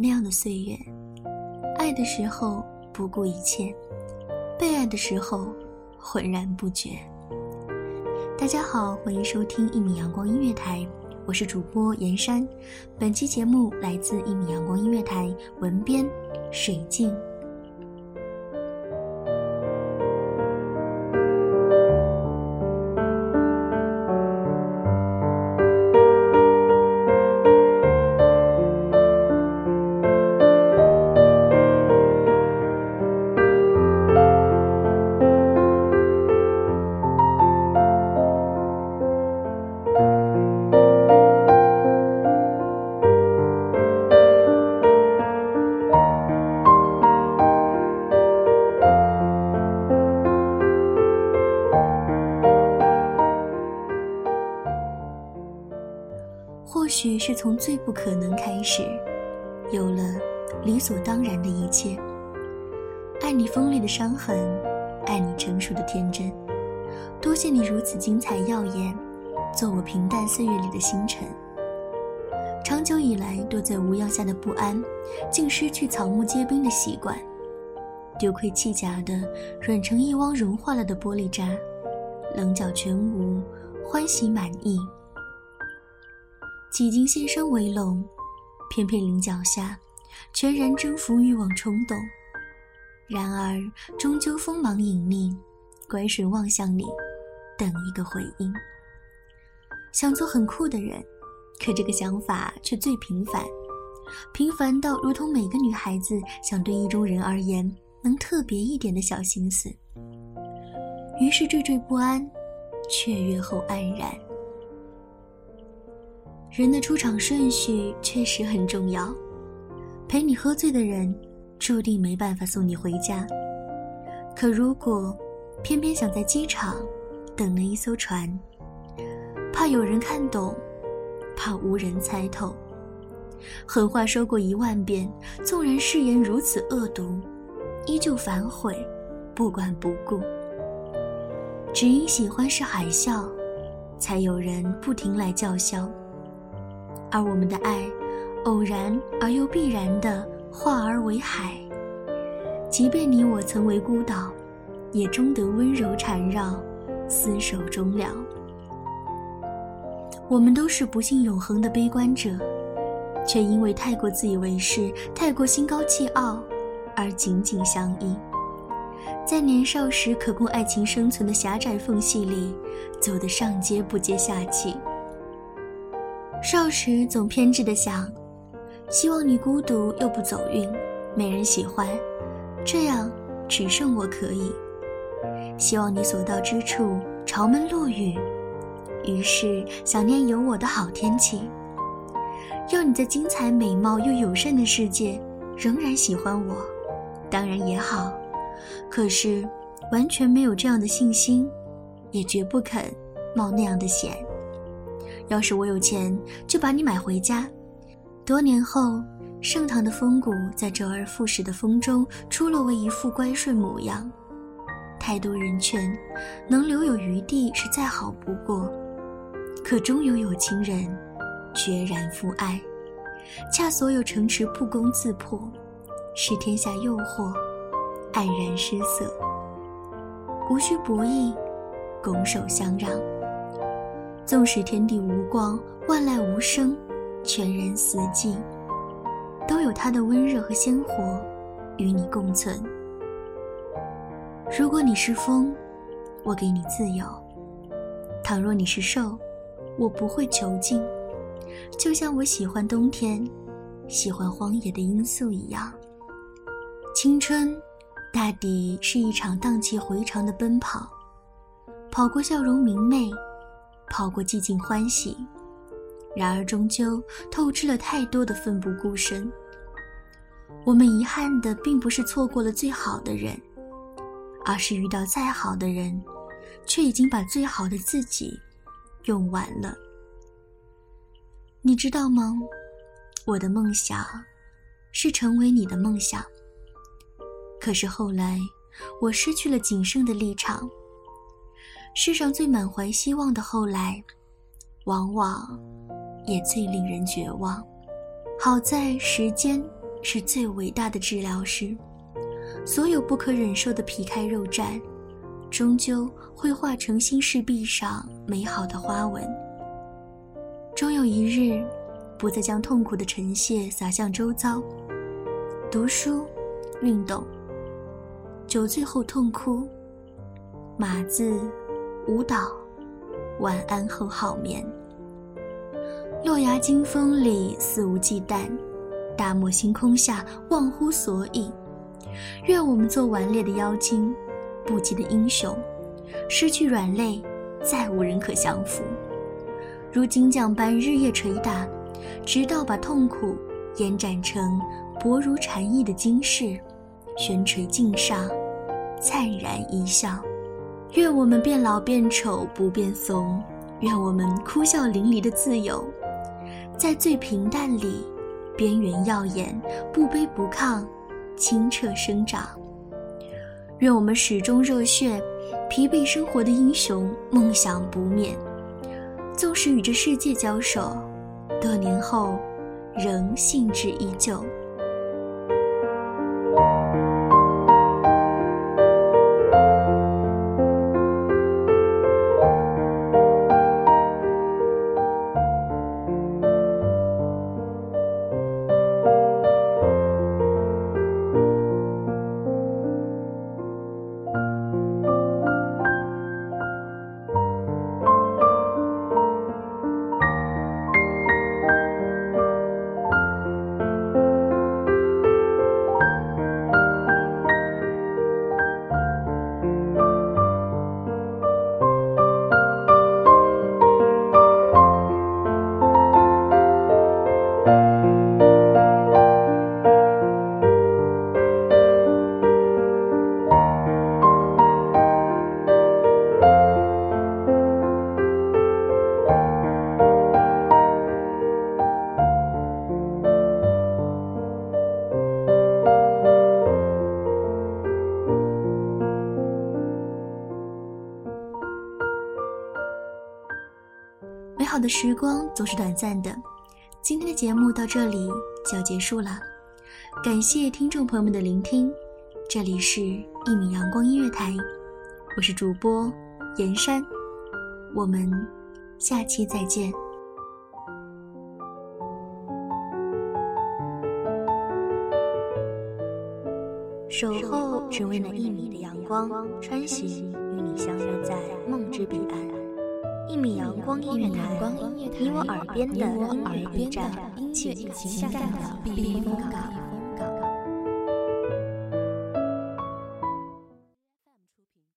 那样的岁月，爱的时候不顾一切，被爱的时候浑然不觉。大家好，欢迎收听一米阳光音乐台，我是主播严山。本期节目来自一米阳光音乐台，文编水镜。或许是从最不可能开始，有了理所当然的一切。爱你锋利的伤痕，爱你成熟的天真。多谢你如此精彩耀眼，做我平淡岁月里的星辰。长久以来躲在无恙下的不安，竟失去草木皆兵的习惯。丢盔弃甲的软成一汪融化了的玻璃渣，棱角全无，欢喜满意。几经先生围拢，偏偏临脚下，全然征服欲望冲动。然而终究锋芒隐匿，乖顺望向你，等一个回应。想做很酷的人，可这个想法却最平凡，平凡到如同每个女孩子想对意中人而言能特别一点的小心思。于是惴惴不安，雀跃后黯然。人的出场顺序确实很重要。陪你喝醉的人，注定没办法送你回家。可如果偏偏想在机场等了一艘船，怕有人看懂，怕无人猜透，狠话说过一万遍，纵然誓言如此恶毒，依旧反悔，不管不顾。只因喜欢是海啸，才有人不停来叫嚣。而我们的爱，偶然而又必然的化而为海。即便你我曾为孤岛，也终得温柔缠绕，厮守终了。我们都是不幸永恒的悲观者，却因为太过自以为是，太过心高气傲，而紧紧相依。在年少时可供爱情生存的狭窄缝隙里，走得上接不接下气。少时总偏执的想，希望你孤独又不走运，没人喜欢，这样只剩我可以。希望你所到之处朝门落雨，于是想念有我的好天气。要你在精彩美貌又友善的世界仍然喜欢我，当然也好。可是完全没有这样的信心，也绝不肯冒那样的险。要是我有钱，就把你买回家。多年后，盛唐的风骨在周而复始的风中出落为一副乖顺模样。太多人劝，能留有余地是再好不过。可终有有情人，决然负爱。恰所有城池不攻自破，是天下诱惑，黯然失色。无需博弈，拱手相让。纵使天地无光，万籁无声，全然死寂，都有它的温热和鲜活，与你共存。如果你是风，我给你自由；倘若你是兽，我不会囚禁。就像我喜欢冬天，喜欢荒野的罂粟一样。青春，大抵是一场荡气回肠的奔跑，跑过笑容明媚，跑过寂静欢喜，然而终究透支了太多的奋不顾身。我们遗憾的并不是错过了最好的人，而是遇到再好的人，却已经把最好的自己用完了。你知道吗？我的梦想是成为你的梦想。可是后来，我失去了谨慎的立场。世上最满怀希望的后来，往往也最令人绝望。好在时间是最伟大的治疗师，所有不可忍受的皮开肉绽，终究会化成心事壁上美好的花纹。终有一日，不再将痛苦的尘屑洒向周遭。读书，运动。酒醉后痛哭，码字，舞蹈，晚安后好眠。落崖惊风里肆无忌惮，大漠星空下忘乎所以。愿我们做顽劣的妖精，不羁的英雄，失去软肋，再无人可降服。如金匠般日夜捶打，直到把痛苦延展成薄如蝉翼的金饰。悬垂镜上，灿然一笑。愿我们变老变丑不变怂，愿我们哭笑淋漓的自由，在最平淡里，边缘耀眼，不卑不亢，清澈生长。愿我们始终热血，疲惫生活的英雄，梦想不灭。纵使与这世界交手，多年后，仍兴致依旧。的时光总是短暂的，今天的节目到这里就要结束了，感谢听众朋友们的聆听，这里是一米阳光音乐台，我是主播严山，我们下期再见。守候只为那一米的阳光，穿行与你相约在梦之彼岸。一米阳光音乐台，你我耳边的音乐驿站，情感的避风港。